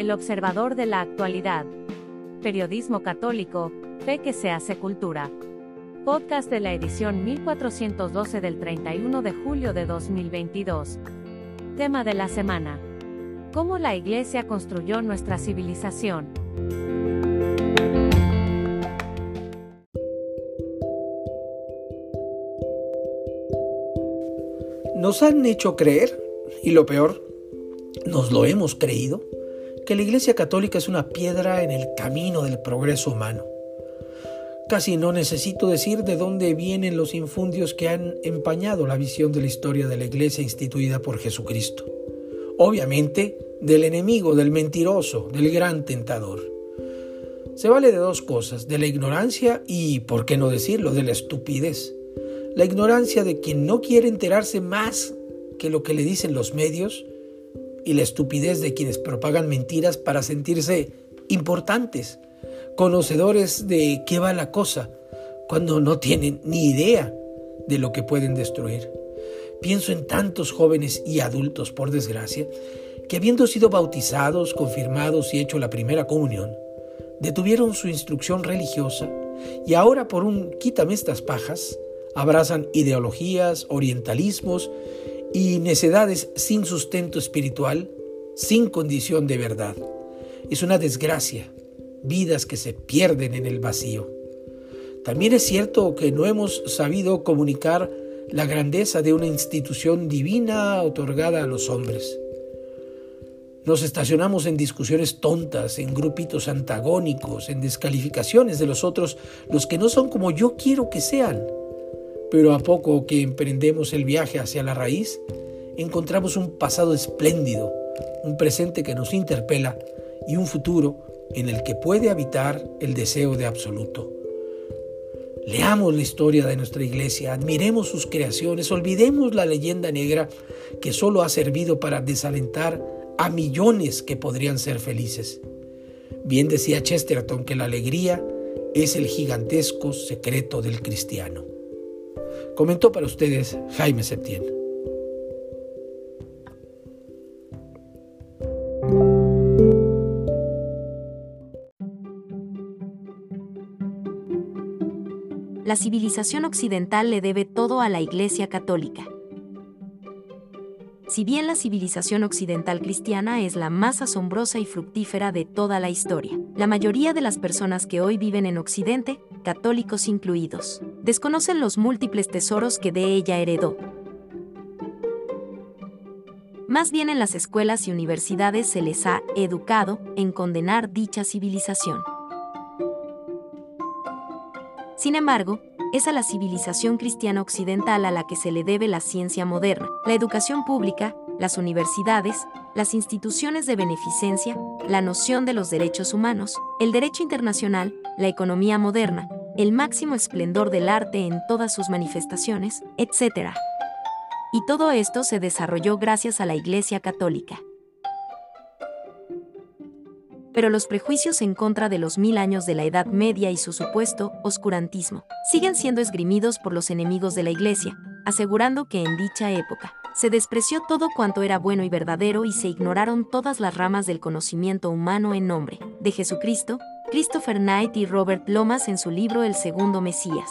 El observador de la actualidad. Periodismo católico, fe que se hace cultura. Podcast de la edición 1412 del 31 de julio de 2022. Tema de la semana. ¿Cómo la Iglesia construyó nuestra civilización? Nos han hecho creer, y lo peor, nos lo hemos creído, que la Iglesia Católica es una piedra en el camino del progreso humano. Casi no necesito decir de dónde vienen los infundios que han empañado la visión de la historia de la Iglesia instituida por Jesucristo. Obviamente, del enemigo, del mentiroso, del gran tentador. Se vale de dos cosas, de la ignorancia y, por qué no decirlo, de la estupidez. La ignorancia de quien no quiere enterarse más que lo que le dicen los medios y la estupidez de quienes propagan mentiras para sentirse importantes, conocedores de qué va la cosa, cuando no tienen ni idea de lo que pueden destruir. Pienso en tantos jóvenes y adultos, por desgracia, que habiendo sido bautizados, confirmados y hecho la primera comunión, detuvieron su instrucción religiosa y ahora por un quítame estas pajas, abrazan ideologías, orientalismos y necedades sin sustento espiritual, sin condición de verdad. Es una desgracia, vidas que se pierden en el vacío. También es cierto que no hemos sabido comunicar la grandeza de una institución divina otorgada a los hombres. Nos estacionamos en discusiones tontas, en grupitos antagónicos, en descalificaciones de los otros, los que no son como yo quiero que sean. Pero a poco que emprendemos el viaje hacia la raíz, encontramos un pasado espléndido, un presente que nos interpela y un futuro en el que puede habitar el deseo de absoluto. Leamos la historia de nuestra iglesia, admiremos sus creaciones, olvidemos la leyenda negra que solo ha servido para desalentar a millones que podrían ser felices. Bien decía Chesterton que la alegría es el gigantesco secreto del cristiano. Comentó para ustedes Jaime Septién. La civilización occidental le debe todo a la Iglesia Católica. Si bien la civilización occidental cristiana es la más asombrosa y fructífera de toda la historia, la mayoría de las personas que hoy viven en Occidente, católicos incluidos, desconocen los múltiples tesoros que de ella heredó. Más bien en las escuelas y universidades se les ha educado en condenar dicha civilización. Sin embargo, es a la civilización cristiana occidental a la que se le debe la ciencia moderna, la educación pública, las universidades, las instituciones de beneficencia, la noción de los derechos humanos, el derecho internacional, la economía moderna, el máximo esplendor del arte en todas sus manifestaciones, etc. Y todo esto se desarrolló gracias a la Iglesia Católica pero los prejuicios en contra de los mil años de la Edad Media y su supuesto oscurantismo siguen siendo esgrimidos por los enemigos de la Iglesia, asegurando que en dicha época se despreció todo cuanto era bueno y verdadero y se ignoraron todas las ramas del conocimiento humano en nombre de Jesucristo, Christopher Knight y Robert Lomas en su libro El Segundo Mesías.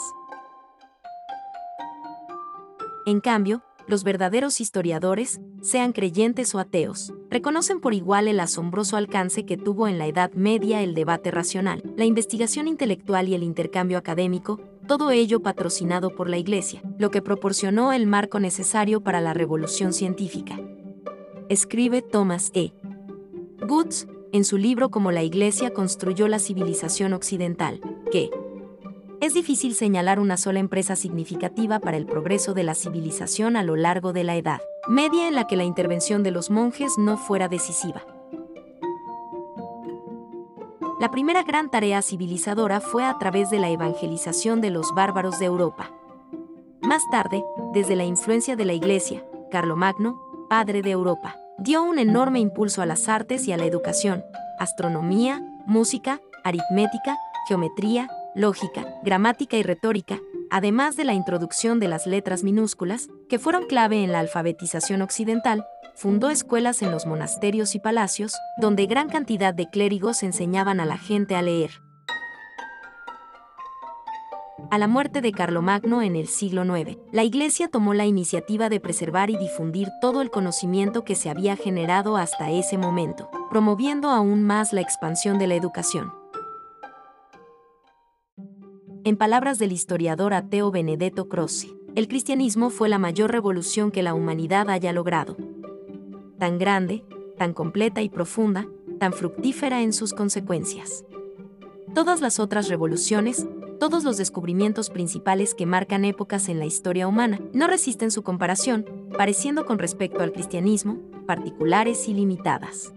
En cambio, los verdaderos historiadores, sean creyentes o ateos, reconocen por igual el asombroso alcance que tuvo en la Edad Media el debate racional, la investigación intelectual y el intercambio académico, todo ello patrocinado por la Iglesia, lo que proporcionó el marco necesario para la revolución científica. Escribe Thomas E. Goods, en su libro Como la Iglesia construyó la civilización occidental, que, es difícil señalar una sola empresa significativa para el progreso de la civilización a lo largo de la Edad Media en la que la intervención de los monjes no fuera decisiva. La primera gran tarea civilizadora fue a través de la evangelización de los bárbaros de Europa. Más tarde, desde la influencia de la Iglesia, Carlomagno, padre de Europa, dio un enorme impulso a las artes y a la educación, astronomía, música, aritmética, geometría, lógica, gramática y retórica, además de la introducción de las letras minúsculas, que fueron clave en la alfabetización occidental, fundó escuelas en los monasterios y palacios, donde gran cantidad de clérigos enseñaban a la gente a leer. A la muerte de Carlomagno en el siglo IX, la Iglesia tomó la iniciativa de preservar y difundir todo el conocimiento que se había generado hasta ese momento, promoviendo aún más la expansión de la educación. En palabras del historiador ateo Benedetto Croce, el cristianismo fue la mayor revolución que la humanidad haya logrado. Tan grande, tan completa y profunda, tan fructífera en sus consecuencias. Todas las otras revoluciones, todos los descubrimientos principales que marcan épocas en la historia humana, no resisten su comparación, pareciendo con respecto al cristianismo, particulares y limitadas.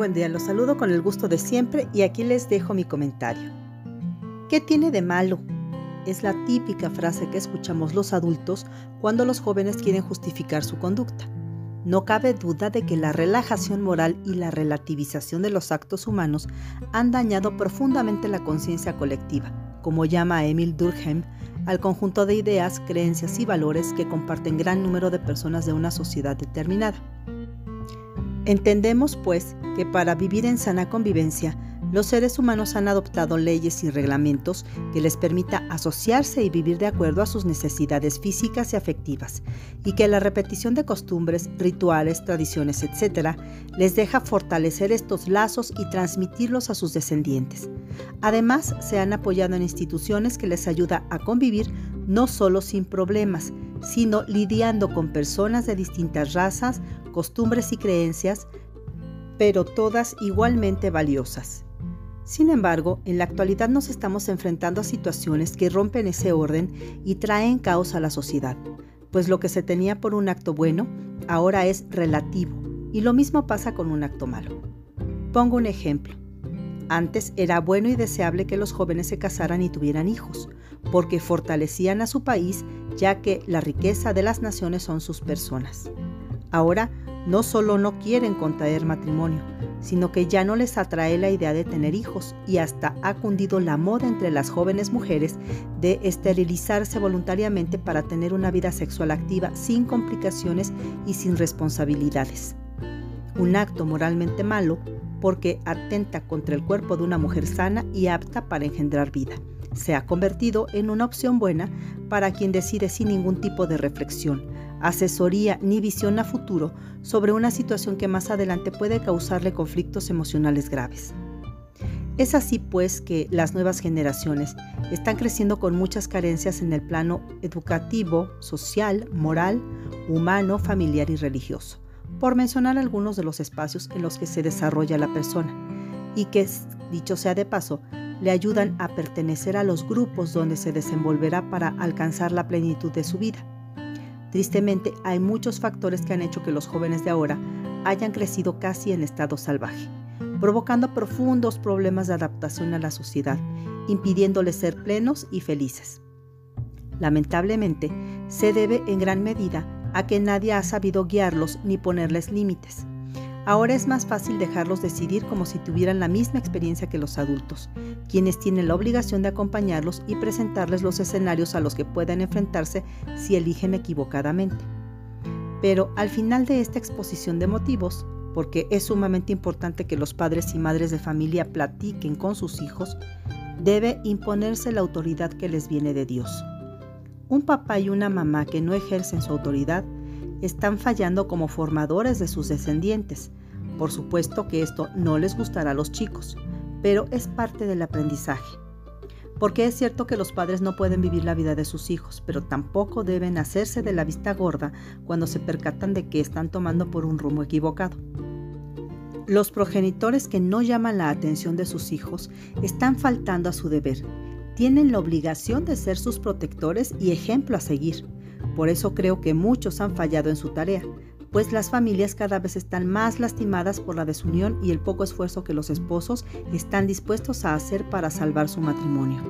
Buen día, los saludo con el gusto de siempre y aquí les dejo mi comentario. ¿Qué tiene de malo? Es la típica frase que escuchamos los adultos cuando los jóvenes quieren justificar su conducta. No cabe duda de que la relajación moral y la relativización de los actos humanos han dañado profundamente la conciencia colectiva, como llama Emil Durkheim al conjunto de ideas, creencias y valores que comparten gran número de personas de una sociedad determinada. Entendemos, pues, que para vivir en sana convivencia, los seres humanos han adoptado leyes y reglamentos que les permita asociarse y vivir de acuerdo a sus necesidades físicas y afectivas, y que la repetición de costumbres, rituales, tradiciones, etc., les deja fortalecer estos lazos y transmitirlos a sus descendientes. Además, se han apoyado en instituciones que les ayuda a convivir no solo sin problemas, sino lidiando con personas de distintas razas, costumbres y creencias, pero todas igualmente valiosas. Sin embargo, en la actualidad nos estamos enfrentando a situaciones que rompen ese orden y traen caos a la sociedad, pues lo que se tenía por un acto bueno ahora es relativo, y lo mismo pasa con un acto malo. Pongo un ejemplo. Antes era bueno y deseable que los jóvenes se casaran y tuvieran hijos, porque fortalecían a su país, ya que la riqueza de las naciones son sus personas. Ahora no solo no quieren contraer matrimonio, sino que ya no les atrae la idea de tener hijos y hasta ha cundido la moda entre las jóvenes mujeres de esterilizarse voluntariamente para tener una vida sexual activa sin complicaciones y sin responsabilidades. Un acto moralmente malo porque atenta contra el cuerpo de una mujer sana y apta para engendrar vida. Se ha convertido en una opción buena para quien decide sin ningún tipo de reflexión, asesoría ni visión a futuro sobre una situación que más adelante puede causarle conflictos emocionales graves. Es así pues que las nuevas generaciones están creciendo con muchas carencias en el plano educativo, social, moral, humano, familiar y religioso por mencionar algunos de los espacios en los que se desarrolla la persona, y que, dicho sea de paso, le ayudan a pertenecer a los grupos donde se desenvolverá para alcanzar la plenitud de su vida. Tristemente, hay muchos factores que han hecho que los jóvenes de ahora hayan crecido casi en estado salvaje, provocando profundos problemas de adaptación a la sociedad, impidiéndoles ser plenos y felices. Lamentablemente, se debe en gran medida a que nadie ha sabido guiarlos ni ponerles límites. Ahora es más fácil dejarlos decidir como si tuvieran la misma experiencia que los adultos, quienes tienen la obligación de acompañarlos y presentarles los escenarios a los que puedan enfrentarse si eligen equivocadamente. Pero al final de esta exposición de motivos, porque es sumamente importante que los padres y madres de familia platiquen con sus hijos, debe imponerse la autoridad que les viene de Dios. Un papá y una mamá que no ejercen su autoridad están fallando como formadores de sus descendientes. Por supuesto que esto no les gustará a los chicos, pero es parte del aprendizaje. Porque es cierto que los padres no pueden vivir la vida de sus hijos, pero tampoco deben hacerse de la vista gorda cuando se percatan de que están tomando por un rumbo equivocado. Los progenitores que no llaman la atención de sus hijos están faltando a su deber tienen la obligación de ser sus protectores y ejemplo a seguir. Por eso creo que muchos han fallado en su tarea, pues las familias cada vez están más lastimadas por la desunión y el poco esfuerzo que los esposos están dispuestos a hacer para salvar su matrimonio.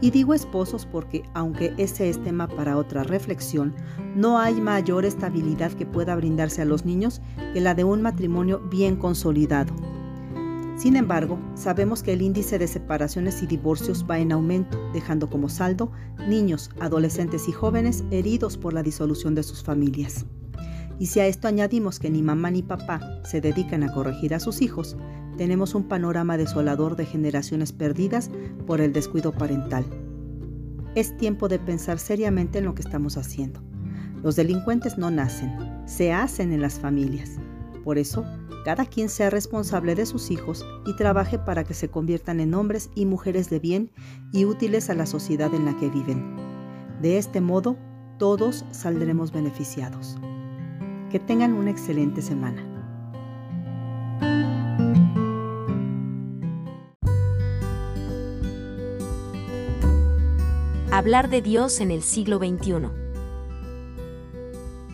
Y digo esposos porque, aunque ese es tema para otra reflexión, no hay mayor estabilidad que pueda brindarse a los niños que la de un matrimonio bien consolidado. Sin embargo, sabemos que el índice de separaciones y divorcios va en aumento, dejando como saldo niños, adolescentes y jóvenes heridos por la disolución de sus familias. Y si a esto añadimos que ni mamá ni papá se dedican a corregir a sus hijos, tenemos un panorama desolador de generaciones perdidas por el descuido parental. Es tiempo de pensar seriamente en lo que estamos haciendo. Los delincuentes no nacen, se hacen en las familias. Por eso, cada quien sea responsable de sus hijos y trabaje para que se conviertan en hombres y mujeres de bien y útiles a la sociedad en la que viven. De este modo, todos saldremos beneficiados. Que tengan una excelente semana. Hablar de Dios en el siglo XXI.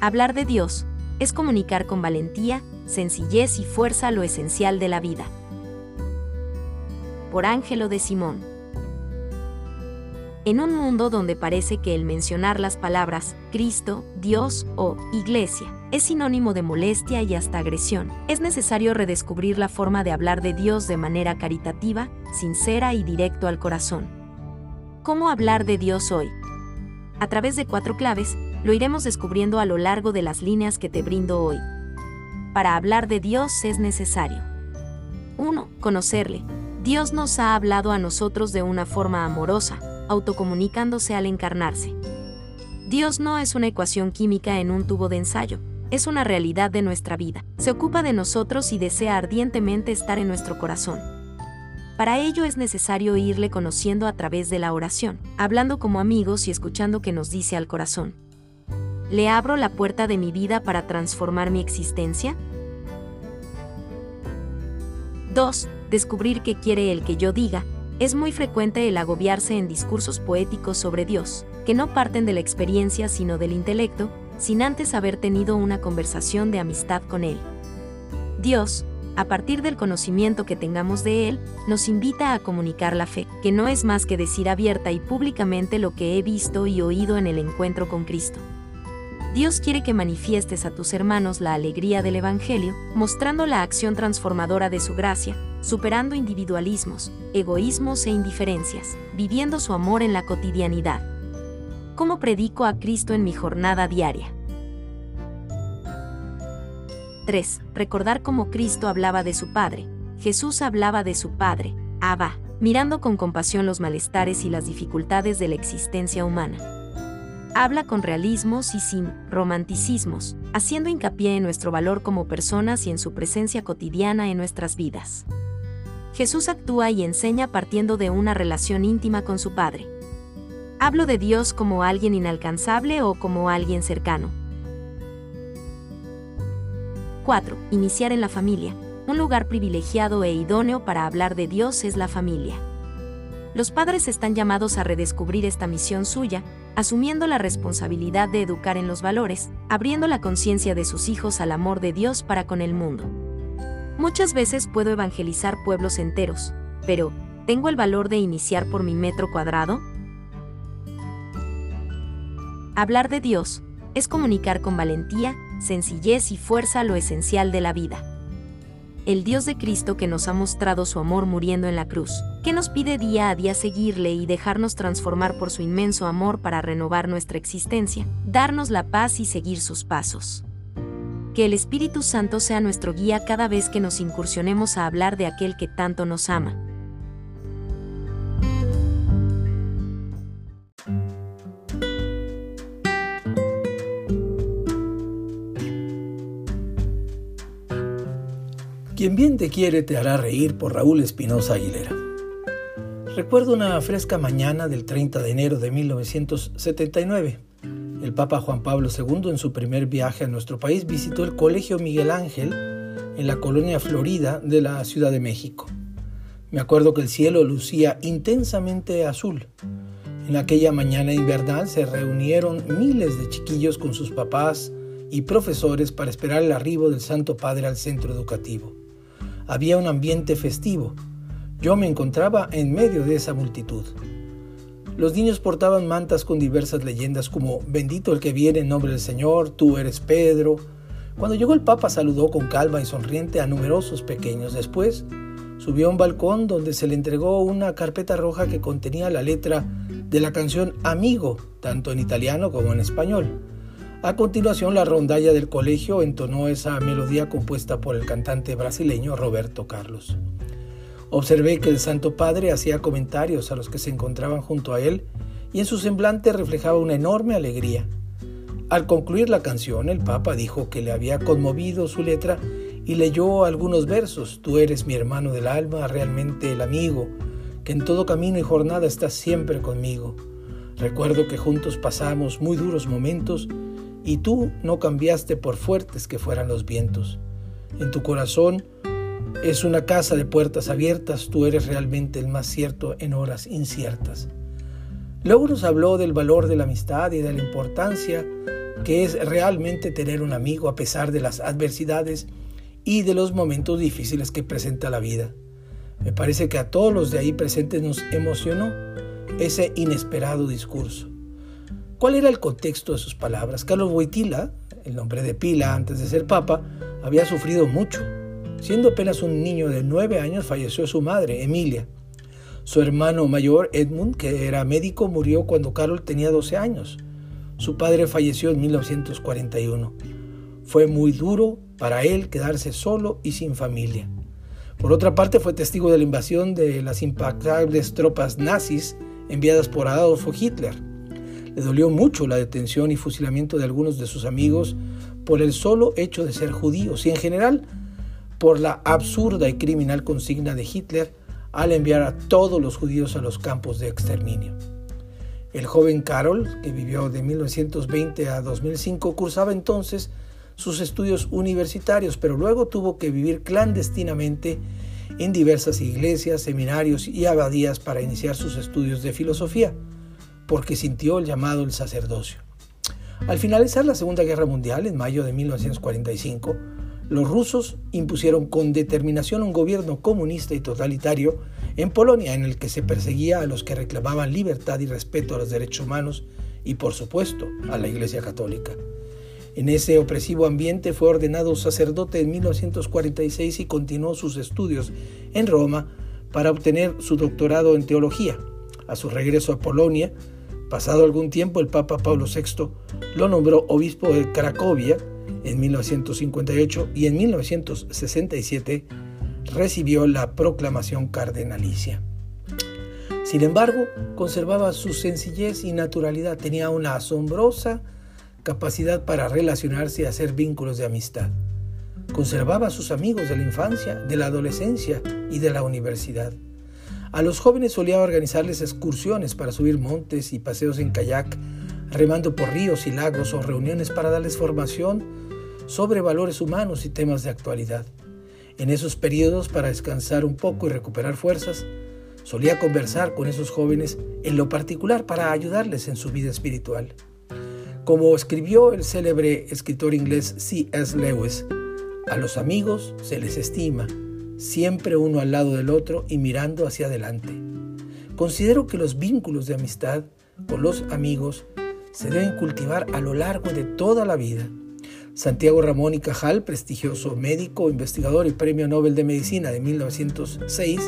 Hablar de Dios es comunicar con valentía, sencillez y fuerza lo esencial de la vida. Por Ángelo de Simón. En un mundo donde parece que el mencionar las palabras Cristo, Dios o Iglesia es sinónimo de molestia y hasta agresión, es necesario redescubrir la forma de hablar de Dios de manera caritativa, sincera y directo al corazón. ¿Cómo hablar de Dios hoy? A través de cuatro claves, lo iremos descubriendo a lo largo de las líneas que te brindo hoy. Para hablar de Dios es necesario 1. Conocerle. Dios nos ha hablado a nosotros de una forma amorosa, autocomunicándose al encarnarse. Dios no es una ecuación química en un tubo de ensayo, es una realidad de nuestra vida. Se ocupa de nosotros y desea ardientemente estar en nuestro corazón. Para ello es necesario irle conociendo a través de la oración, hablando como amigos y escuchando que nos dice al corazón. ¿Le abro la puerta de mi vida para transformar mi existencia? 2. Descubrir qué quiere el que yo diga, es muy frecuente el agobiarse en discursos poéticos sobre Dios, que no parten de la experiencia sino del intelecto, sin antes haber tenido una conversación de amistad con Él. Dios, a partir del conocimiento que tengamos de Él, nos invita a comunicar la fe, que no es más que decir abierta y públicamente lo que he visto y oído en el encuentro con Cristo. Dios quiere que manifiestes a tus hermanos la alegría del Evangelio, mostrando la acción transformadora de su gracia, superando individualismos, egoísmos e indiferencias, viviendo su amor en la cotidianidad. ¿Cómo predico a Cristo en mi jornada diaria? 3. Recordar cómo Cristo hablaba de su Padre. Jesús hablaba de su Padre, Abba, mirando con compasión los malestares y las dificultades de la existencia humana. Habla con realismos y sin romanticismos, haciendo hincapié en nuestro valor como personas y en su presencia cotidiana en nuestras vidas. Jesús actúa y enseña partiendo de una relación íntima con su Padre. Hablo de Dios como alguien inalcanzable o como alguien cercano. 4. Iniciar en la familia. Un lugar privilegiado e idóneo para hablar de Dios es la familia. Los padres están llamados a redescubrir esta misión suya, asumiendo la responsabilidad de educar en los valores, abriendo la conciencia de sus hijos al amor de Dios para con el mundo. Muchas veces puedo evangelizar pueblos enteros, pero ¿tengo el valor de iniciar por mi metro cuadrado? Hablar de Dios es comunicar con valentía, sencillez y fuerza lo esencial de la vida. El Dios de Cristo que nos ha mostrado su amor muriendo en la cruz, que nos pide día a día seguirle y dejarnos transformar por su inmenso amor para renovar nuestra existencia, darnos la paz y seguir sus pasos. Que el Espíritu Santo sea nuestro guía cada vez que nos incursionemos a hablar de aquel que tanto nos ama. Quien bien te quiere te hará reír por Raúl Espinosa Aguilera. Recuerdo una fresca mañana del 30 de enero de 1979 el Papa Juan Pablo II en su primer viaje a nuestro país visitó el Colegio Miguel Ángel en la colonia Florida de la Ciudad de México. Me acuerdo que el cielo lucía intensamente azul. En aquella mañana invernal se reunieron miles de chiquillos con sus papás y profesores para esperar el arribo del Santo Padre al centro educativo. Había un ambiente festivo. Yo me encontraba en medio de esa multitud. Los niños portaban mantas con diversas leyendas como Bendito el que viene en nombre del Señor, tú eres Pedro. Cuando llegó el Papa saludó con calma y sonriente a numerosos pequeños. Después subió a un balcón donde se le entregó una carpeta roja que contenía la letra de la canción Amigo, tanto en italiano como en español. A continuación, la rondalla del colegio entonó esa melodía compuesta por el cantante brasileño Roberto Carlos. Observé que el Santo Padre hacía comentarios a los que se encontraban junto a él y en su semblante reflejaba una enorme alegría. Al concluir la canción, el Papa dijo que le había conmovido su letra y leyó algunos versos. Tú eres mi hermano del alma, realmente el amigo, que en todo camino y jornada estás siempre conmigo. Recuerdo que juntos pasamos muy duros momentos y tú no cambiaste por fuertes que fueran los vientos. En tu corazón es una casa de puertas abiertas, tú eres realmente el más cierto en horas inciertas. Luego nos habló del valor de la amistad y de la importancia que es realmente tener un amigo a pesar de las adversidades y de los momentos difíciles que presenta la vida. Me parece que a todos los de ahí presentes nos emocionó ese inesperado discurso. ¿Cuál era el contexto de sus palabras? Carlos Wojtyla, el nombre de pila antes de ser papa, había sufrido mucho Siendo apenas un niño de nueve años falleció su madre, Emilia. Su hermano mayor, Edmund, que era médico, murió cuando Carol tenía 12 años. Su padre falleció en 1941. Fue muy duro para él quedarse solo y sin familia. Por otra parte, fue testigo de la invasión de las impactables tropas nazis enviadas por Adolfo Hitler. Le dolió mucho la detención y fusilamiento de algunos de sus amigos por el solo hecho de ser judíos y en general por la absurda y criminal consigna de Hitler al enviar a todos los judíos a los campos de exterminio. El joven Carol, que vivió de 1920 a 2005, cursaba entonces sus estudios universitarios, pero luego tuvo que vivir clandestinamente en diversas iglesias, seminarios y abadías para iniciar sus estudios de filosofía, porque sintió el llamado al sacerdocio. Al finalizar la Segunda Guerra Mundial, en mayo de 1945, los rusos impusieron con determinación un gobierno comunista y totalitario en Polonia en el que se perseguía a los que reclamaban libertad y respeto a los derechos humanos y por supuesto a la Iglesia Católica. En ese opresivo ambiente fue ordenado sacerdote en 1946 y continuó sus estudios en Roma para obtener su doctorado en teología. A su regreso a Polonia, pasado algún tiempo, el Papa Pablo VI lo nombró obispo de Cracovia en 1958 y en 1967 recibió la proclamación cardenalicia. Sin embargo, conservaba su sencillez y naturalidad, tenía una asombrosa capacidad para relacionarse y hacer vínculos de amistad. Conservaba a sus amigos de la infancia, de la adolescencia y de la universidad. A los jóvenes solía organizarles excursiones para subir montes y paseos en kayak, remando por ríos y lagos o reuniones para darles formación sobre valores humanos y temas de actualidad. En esos periodos, para descansar un poco y recuperar fuerzas, solía conversar con esos jóvenes en lo particular para ayudarles en su vida espiritual. Como escribió el célebre escritor inglés C.S. Lewis, a los amigos se les estima, siempre uno al lado del otro y mirando hacia adelante. Considero que los vínculos de amistad con los amigos se deben cultivar a lo largo de toda la vida Santiago Ramón y Cajal, prestigioso médico, investigador y premio Nobel de Medicina de 1906,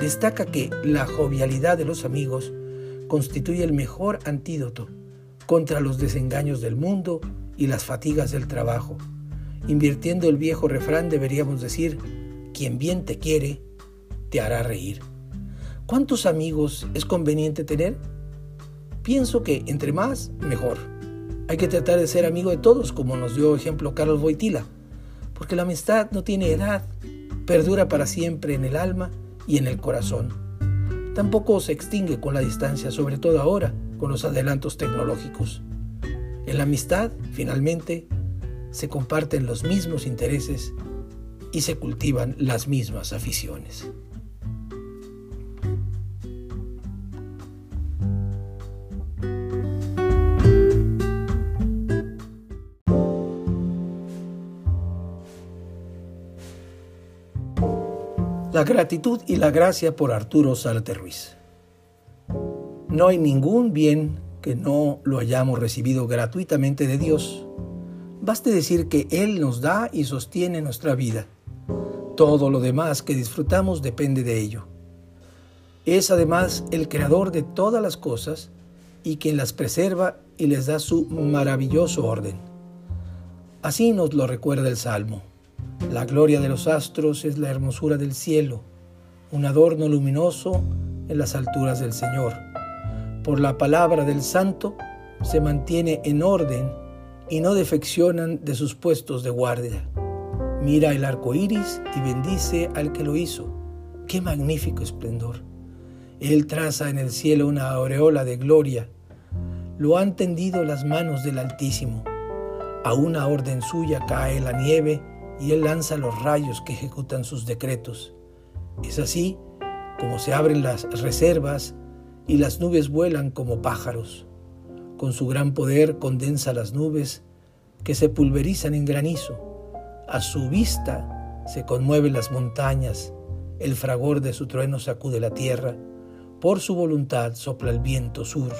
destaca que la jovialidad de los amigos constituye el mejor antídoto contra los desengaños del mundo y las fatigas del trabajo. Invirtiendo el viejo refrán deberíamos decir, quien bien te quiere, te hará reír. ¿Cuántos amigos es conveniente tener? Pienso que entre más, mejor. Hay que tratar de ser amigo de todos, como nos dio ejemplo Carlos Boitila, porque la amistad no tiene edad, perdura para siempre en el alma y en el corazón. Tampoco se extingue con la distancia, sobre todo ahora, con los adelantos tecnológicos. En la amistad, finalmente, se comparten los mismos intereses y se cultivan las mismas aficiones. La gratitud y la gracia por Arturo Zárate Ruiz. No hay ningún bien que no lo hayamos recibido gratuitamente de Dios. Baste decir que Él nos da y sostiene nuestra vida. Todo lo demás que disfrutamos depende de ello. Es además el creador de todas las cosas y quien las preserva y les da su maravilloso orden. Así nos lo recuerda el Salmo. La gloria de los astros es la hermosura del cielo, un adorno luminoso en las alturas del Señor. Por la palabra del Santo se mantiene en orden y no defeccionan de sus puestos de guardia. Mira el arco iris y bendice al que lo hizo. ¡Qué magnífico esplendor! Él traza en el cielo una aureola de gloria. Lo han tendido las manos del Altísimo. A una orden suya cae la nieve y él lanza los rayos que ejecutan sus decretos. Es así como se abren las reservas y las nubes vuelan como pájaros. Con su gran poder condensa las nubes que se pulverizan en granizo. A su vista se conmueven las montañas, el fragor de su trueno sacude la tierra por su voluntad sopla el viento sur,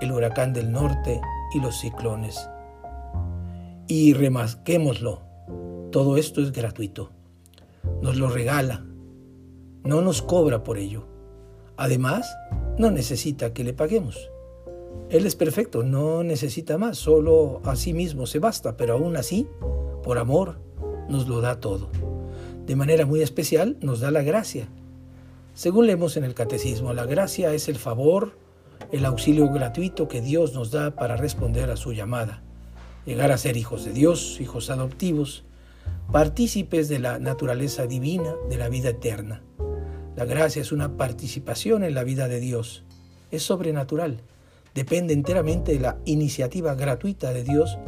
el huracán del norte y los ciclones. Y remasquémoslo, todo esto es gratuito. Nos lo regala, no nos cobra por ello. Además, no necesita que le paguemos. Él es perfecto, no necesita más, solo a sí mismo se basta, pero aún así, por amor, nos lo da todo. De manera muy especial nos da la gracia, según leemos en el Catecismo, la gracia es el favor, el auxilio gratuito que Dios nos da para responder a su llamada, llegar a ser hijos de Dios, hijos adoptivos, partícipes de la naturaleza divina, de la vida eterna. La gracia es una participación en la vida de Dios, es sobrenatural, depende enteramente de la iniciativa gratuita de Dios,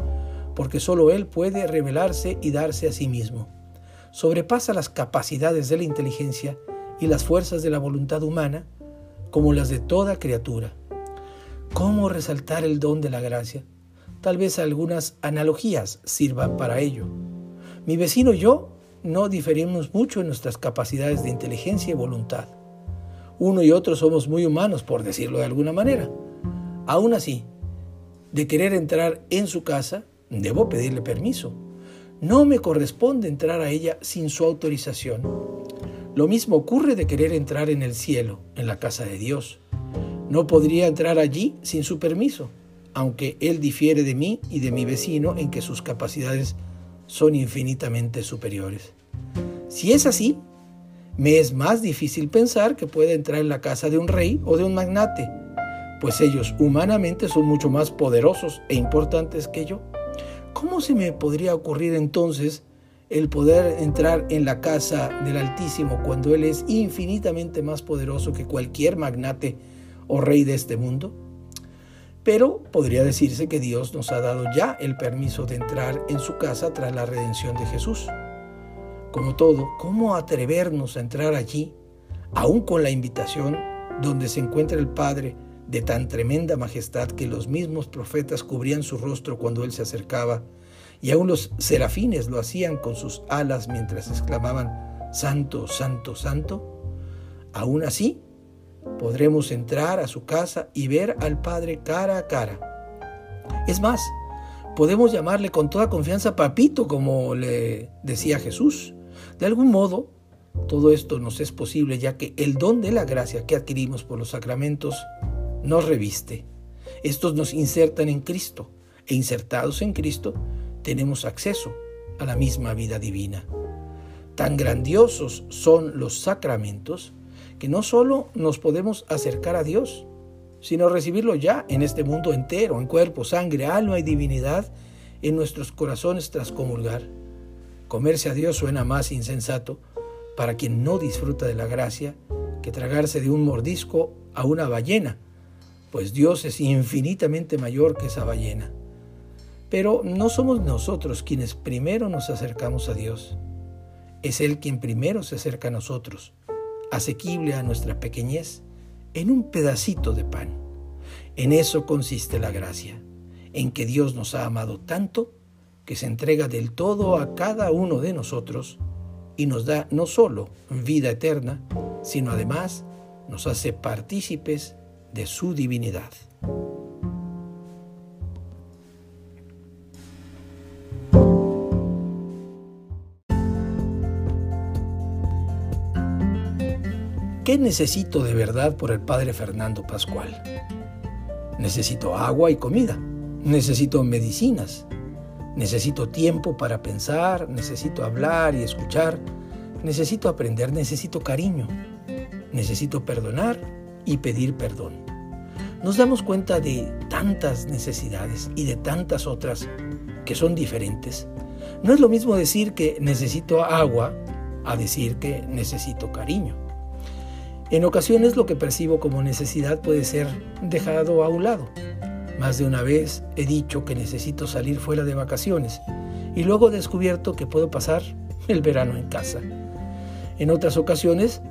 porque solo Él puede revelarse y darse a sí mismo. Sobrepasa las capacidades de la inteligencia y las fuerzas de la voluntad humana como las de toda criatura. ¿Cómo resaltar el don de la gracia? Tal vez algunas analogías sirvan para ello. Mi vecino y yo no diferimos mucho en nuestras capacidades de inteligencia y voluntad. Uno y otro somos muy humanos, por decirlo de alguna manera. Aún así, de querer entrar en su casa, debo pedirle permiso. No me corresponde entrar a ella sin su autorización. Lo mismo ocurre de querer entrar en el cielo, en la casa de Dios. No podría entrar allí sin su permiso, aunque Él difiere de mí y de mi vecino en que sus capacidades son infinitamente superiores. Si es así, me es más difícil pensar que pueda entrar en la casa de un rey o de un magnate, pues ellos humanamente son mucho más poderosos e importantes que yo. ¿Cómo se me podría ocurrir entonces el poder entrar en la casa del Altísimo cuando Él es infinitamente más poderoso que cualquier magnate o rey de este mundo? Pero podría decirse que Dios nos ha dado ya el permiso de entrar en su casa tras la redención de Jesús. Como todo, ¿cómo atrevernos a entrar allí, aún con la invitación donde se encuentra el Padre de tan tremenda majestad que los mismos profetas cubrían su rostro cuando Él se acercaba y aún los serafines lo hacían con sus alas mientras exclamaban, Santo, Santo, Santo. Aún así, podremos entrar a su casa y ver al Padre cara a cara. Es más, podemos llamarle con toda confianza papito, como le decía Jesús. De algún modo, todo esto nos es posible ya que el don de la gracia que adquirimos por los sacramentos nos reviste. Estos nos insertan en Cristo e insertados en Cristo tenemos acceso a la misma vida divina. Tan grandiosos son los sacramentos que no solo nos podemos acercar a Dios, sino recibirlo ya en este mundo entero, en cuerpo, sangre, alma y divinidad, en nuestros corazones tras comulgar. Comerse a Dios suena más insensato para quien no disfruta de la gracia que tragarse de un mordisco a una ballena, pues Dios es infinitamente mayor que esa ballena. Pero no somos nosotros quienes primero nos acercamos a Dios. Es Él quien primero se acerca a nosotros, asequible a nuestra pequeñez, en un pedacito de pan. En eso consiste la gracia, en que Dios nos ha amado tanto que se entrega del todo a cada uno de nosotros y nos da no solo vida eterna, sino además nos hace partícipes de su divinidad. ¿Qué necesito de verdad por el Padre Fernando Pascual? Necesito agua y comida, necesito medicinas, necesito tiempo para pensar, necesito hablar y escuchar, necesito aprender, necesito cariño, necesito perdonar y pedir perdón. Nos damos cuenta de tantas necesidades y de tantas otras que son diferentes. No es lo mismo decir que necesito agua a decir que necesito cariño. En ocasiones lo que percibo como necesidad puede ser dejado a un lado. Más de una vez he dicho que necesito salir fuera de vacaciones y luego he descubierto que puedo pasar el verano en casa. En otras ocasiones,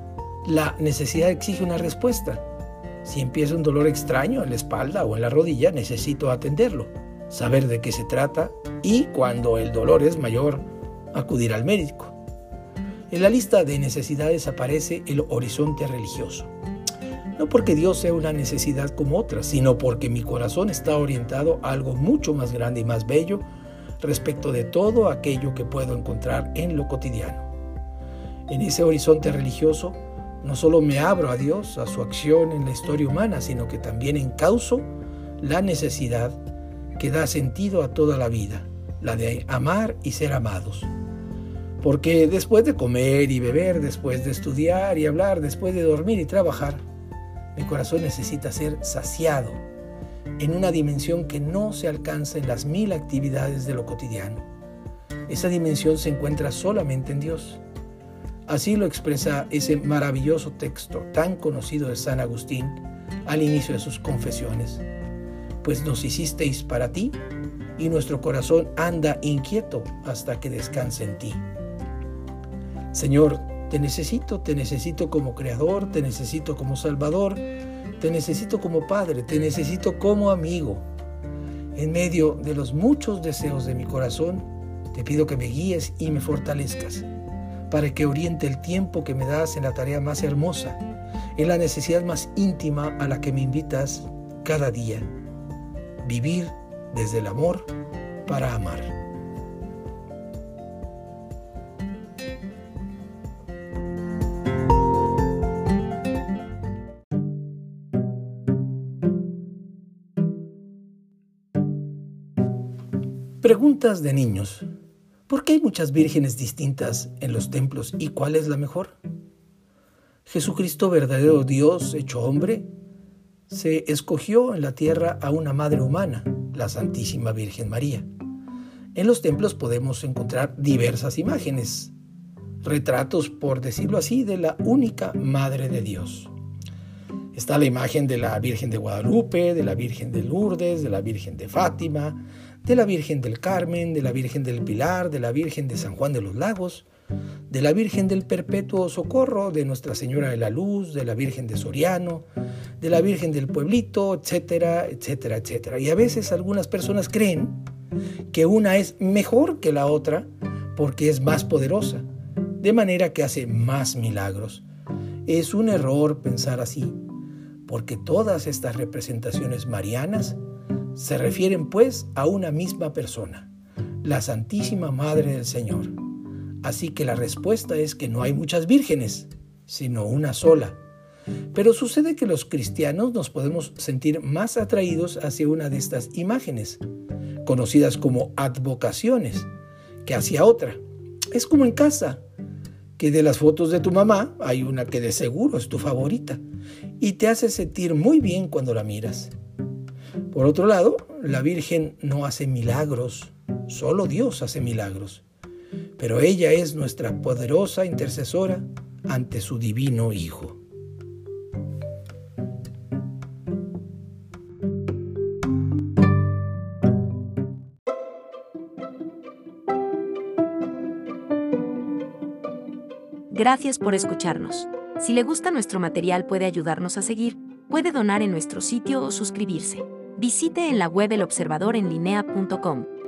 la necesidad exige una respuesta. Si empieza un dolor extraño en la espalda o en la rodilla, necesito atenderlo, saber de qué se trata y cuando el dolor es mayor, acudir al médico. En la lista de necesidades aparece el horizonte religioso. No porque Dios sea una necesidad como otras, sino porque mi corazón está orientado a algo mucho más grande y más bello respecto de todo aquello que puedo encontrar en lo cotidiano. En ese horizonte religioso no solo me abro a Dios, a su acción en la historia humana, sino que también encauso la necesidad que da sentido a toda la vida, la de amar y ser amados. Porque después de comer y beber, después de estudiar y hablar, después de dormir y trabajar, mi corazón necesita ser saciado en una dimensión que no se alcanza en las mil actividades de lo cotidiano. Esa dimensión se encuentra solamente en Dios. Así lo expresa ese maravilloso texto tan conocido de San Agustín al inicio de sus confesiones. Pues nos hicisteis para ti y nuestro corazón anda inquieto hasta que descanse en ti. Señor, te necesito, te necesito como creador, te necesito como salvador, te necesito como padre, te necesito como amigo. En medio de los muchos deseos de mi corazón, te pido que me guíes y me fortalezcas, para que oriente el tiempo que me das en la tarea más hermosa, en la necesidad más íntima a la que me invitas cada día, vivir desde el amor para amar. Preguntas de niños. ¿Por qué hay muchas vírgenes distintas en los templos y cuál es la mejor? Jesucristo, verdadero Dios hecho hombre, se escogió en la tierra a una madre humana, la Santísima Virgen María. En los templos podemos encontrar diversas imágenes, retratos, por decirlo así, de la única Madre de Dios. Está la imagen de la Virgen de Guadalupe, de la Virgen de Lourdes, de la Virgen de Fátima, de la Virgen del Carmen, de la Virgen del Pilar, de la Virgen de San Juan de los Lagos, de la Virgen del Perpetuo Socorro, de Nuestra Señora de la Luz, de la Virgen de Soriano, de la Virgen del Pueblito, etcétera, etcétera, etcétera. Y a veces algunas personas creen que una es mejor que la otra porque es más poderosa, de manera que hace más milagros. Es un error pensar así, porque todas estas representaciones marianas se refieren pues a una misma persona, la Santísima Madre del Señor. Así que la respuesta es que no hay muchas vírgenes, sino una sola. Pero sucede que los cristianos nos podemos sentir más atraídos hacia una de estas imágenes, conocidas como advocaciones, que hacia otra. Es como en casa, que de las fotos de tu mamá hay una que de seguro es tu favorita y te hace sentir muy bien cuando la miras. Por otro lado, la Virgen no hace milagros, solo Dios hace milagros, pero ella es nuestra poderosa intercesora ante su divino Hijo. Gracias por escucharnos. Si le gusta nuestro material puede ayudarnos a seguir, puede donar en nuestro sitio o suscribirse. Visite en la web elobservadorenlinea.com.